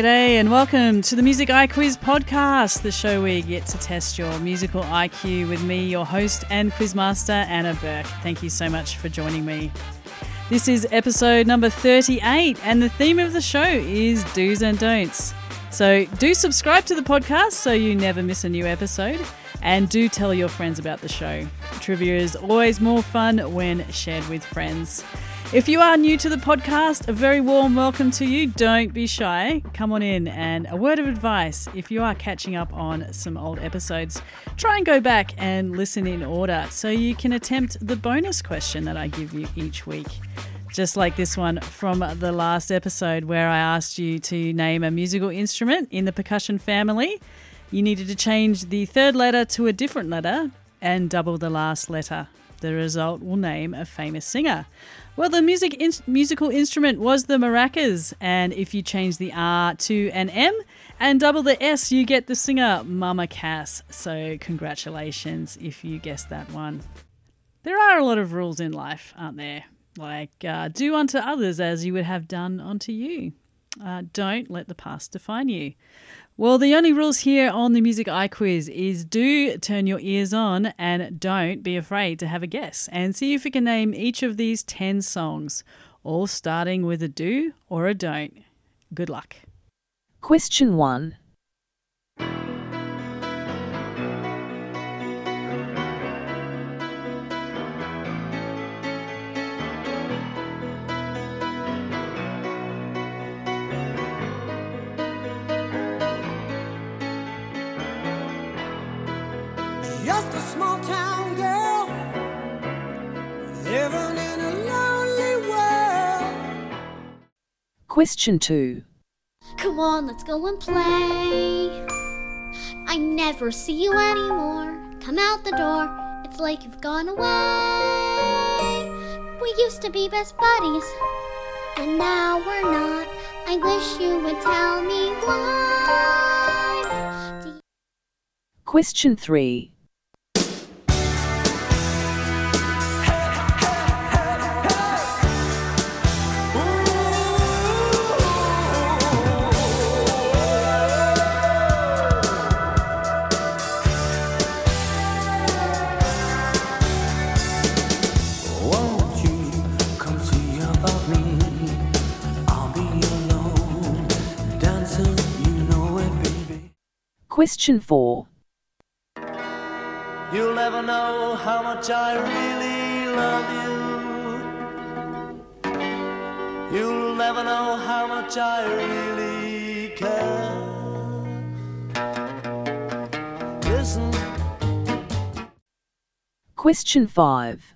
G'day and welcome to the Music IQ Quiz podcast, the show where you get to test your musical IQ with me, your host and quizmaster, Anna Burke. Thank you so much for joining me. This is episode number 38, and the theme of the show is do's and don'ts. So, do subscribe to the podcast so you never miss a new episode, and do tell your friends about the show. Trivia is always more fun when shared with friends. If you are new to the podcast, a very warm welcome to you. Don't be shy. Come on in. And a word of advice if you are catching up on some old episodes, try and go back and listen in order so you can attempt the bonus question that I give you each week. Just like this one from the last episode, where I asked you to name a musical instrument in the percussion family. You needed to change the third letter to a different letter and double the last letter. The result will name a famous singer. Well, the music in- musical instrument was the maracas, and if you change the R to an M and double the S, you get the singer Mama Cass. So, congratulations if you guessed that one. There are a lot of rules in life, aren't there? Like, uh, do unto others as you would have done unto you. Uh, don't let the past define you. Well, the only rules here on the Music iQuiz is do turn your ears on and don't be afraid to have a guess and see if you can name each of these 10 songs, all starting with a do or a don't. Good luck. Question 1. Small town girl living in a lonely world. Question 2. Come on, let's go and play. I never see you anymore. Come out the door, it's like you've gone away. We used to be best buddies, and now we're not. I wish you would tell me why. Question 3. Question 4. You'll never know how much I really love you. You'll never know how much I really care. Listen. Question 5.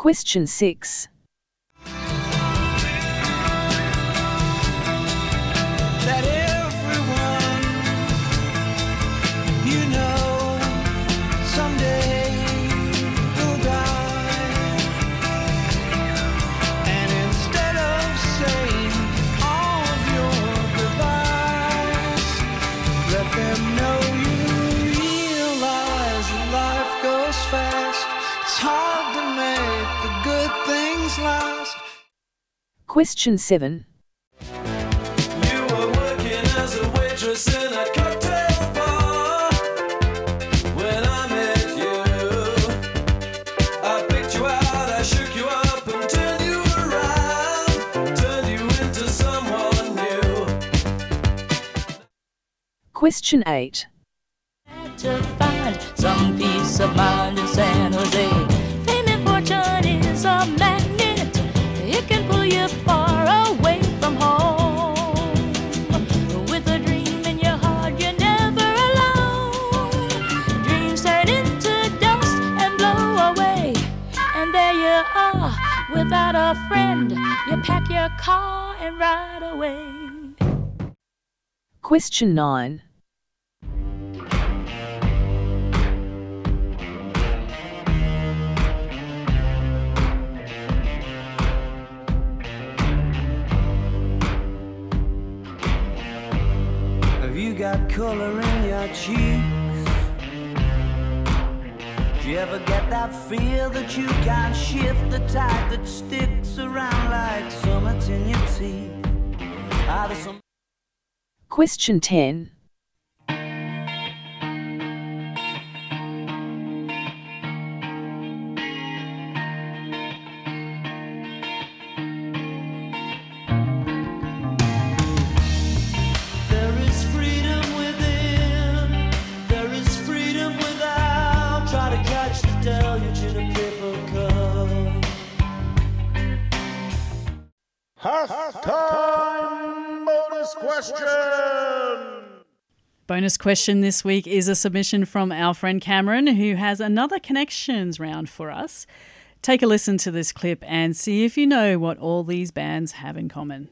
Question 6. Someone new. Question 8. without a friend. You pack your car and ride away. Question 9. Have you got color in your cheeks? You ever get that feel that you can't shift the type that sticks around like summits in your teeth? Question 10. Halftime bonus question. Bonus question this week is a submission from our friend Cameron, who has another connections round for us. Take a listen to this clip and see if you know what all these bands have in common.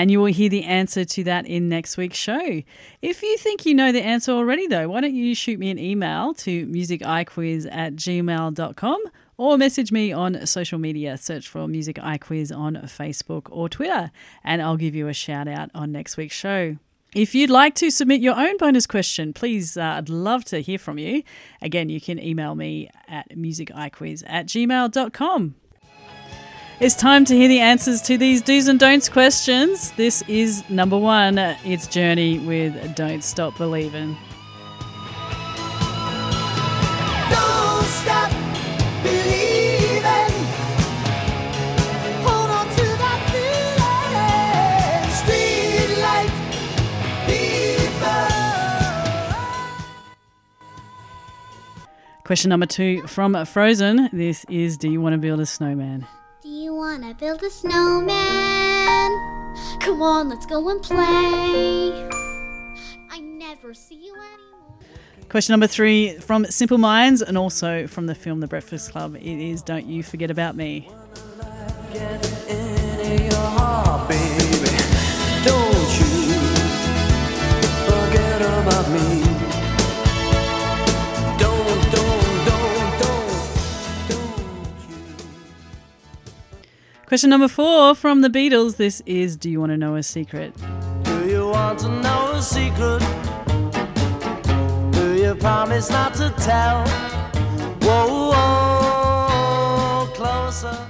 And you will hear the answer to that in next week's show. If you think you know the answer already, though, why don't you shoot me an email to musiciquiquiz at gmail.com or message me on social media. Search for Music iQuiz on Facebook or Twitter, and I'll give you a shout out on next week's show. If you'd like to submit your own bonus question, please, uh, I'd love to hear from you. Again, you can email me at musiciquiz at gmail.com. It's time to hear the answers to these do's and don'ts questions. This is number one. It's Journey with Don't Stop Believing. Don't stop believing. Hold on to that feeling. Street light people. Question number two from Frozen. This is Do you want to build a snowman? Do you wanna build a snowman? Come on, let's go and play. I never see you anymore. Question number three from Simple Minds and also from the film The Breakfast Club. It is Don't You Forget About Me. Question number four from the Beatles. This is Do You Want to Know a Secret? Do you want to know a secret? Do you promise not to tell? Whoa, whoa, closer.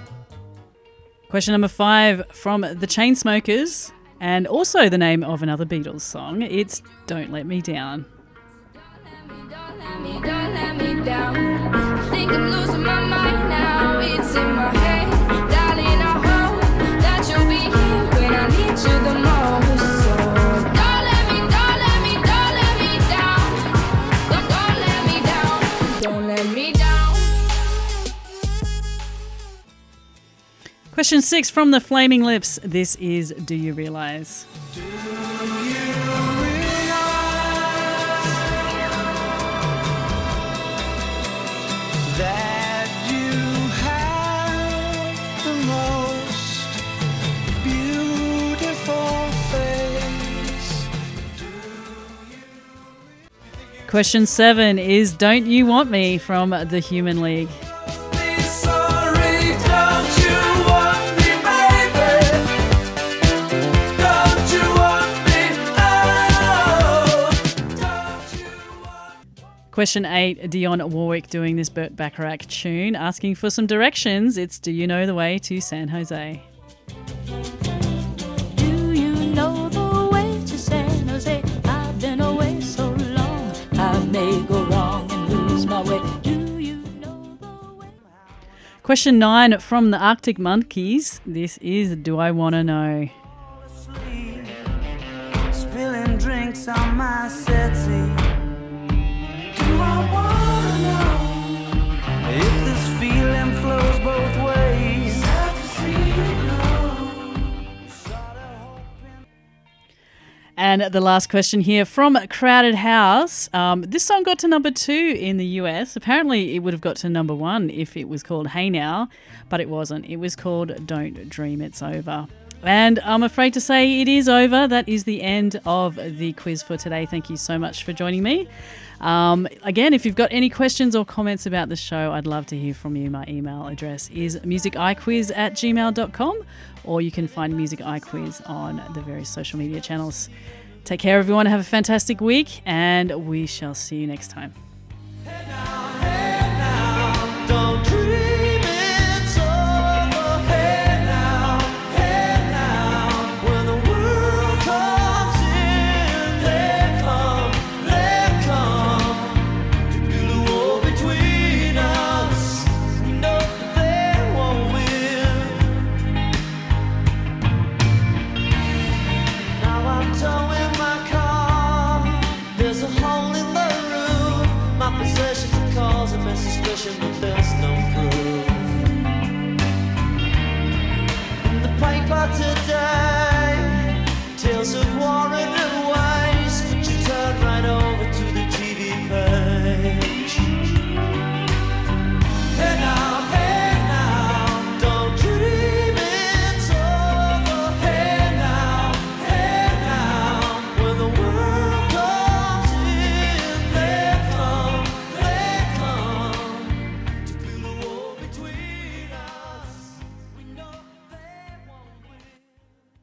Question number five from the Chainsmokers and also the name of another Beatles song. It's Don't Let Me Down. Don't let me, don't let me down. I think I'm Question six from the Flaming Lips. This is Do You Realize? that Question seven is Don't You Want Me from The Human League. Question eight Dionne Warwick doing this Burt Bacharach tune, asking for some directions. It's Do You Know the Way to San Jose? Question nine from the Arctic Monkeys. This is Do I Want to Know? Spilling drinks on my. And the last question here from Crowded House. Um, this song got to number two in the US. Apparently, it would have got to number one if it was called Hey Now, but it wasn't. It was called Don't Dream It's Over. And I'm afraid to say it is over. That is the end of the quiz for today. Thank you so much for joining me. Um, again, if you've got any questions or comments about the show, I'd love to hear from you. My email address is musiciquiz at gmail.com, or you can find Music iQuiz on the various social media channels. Take care, everyone. Have a fantastic week, and we shall see you next time.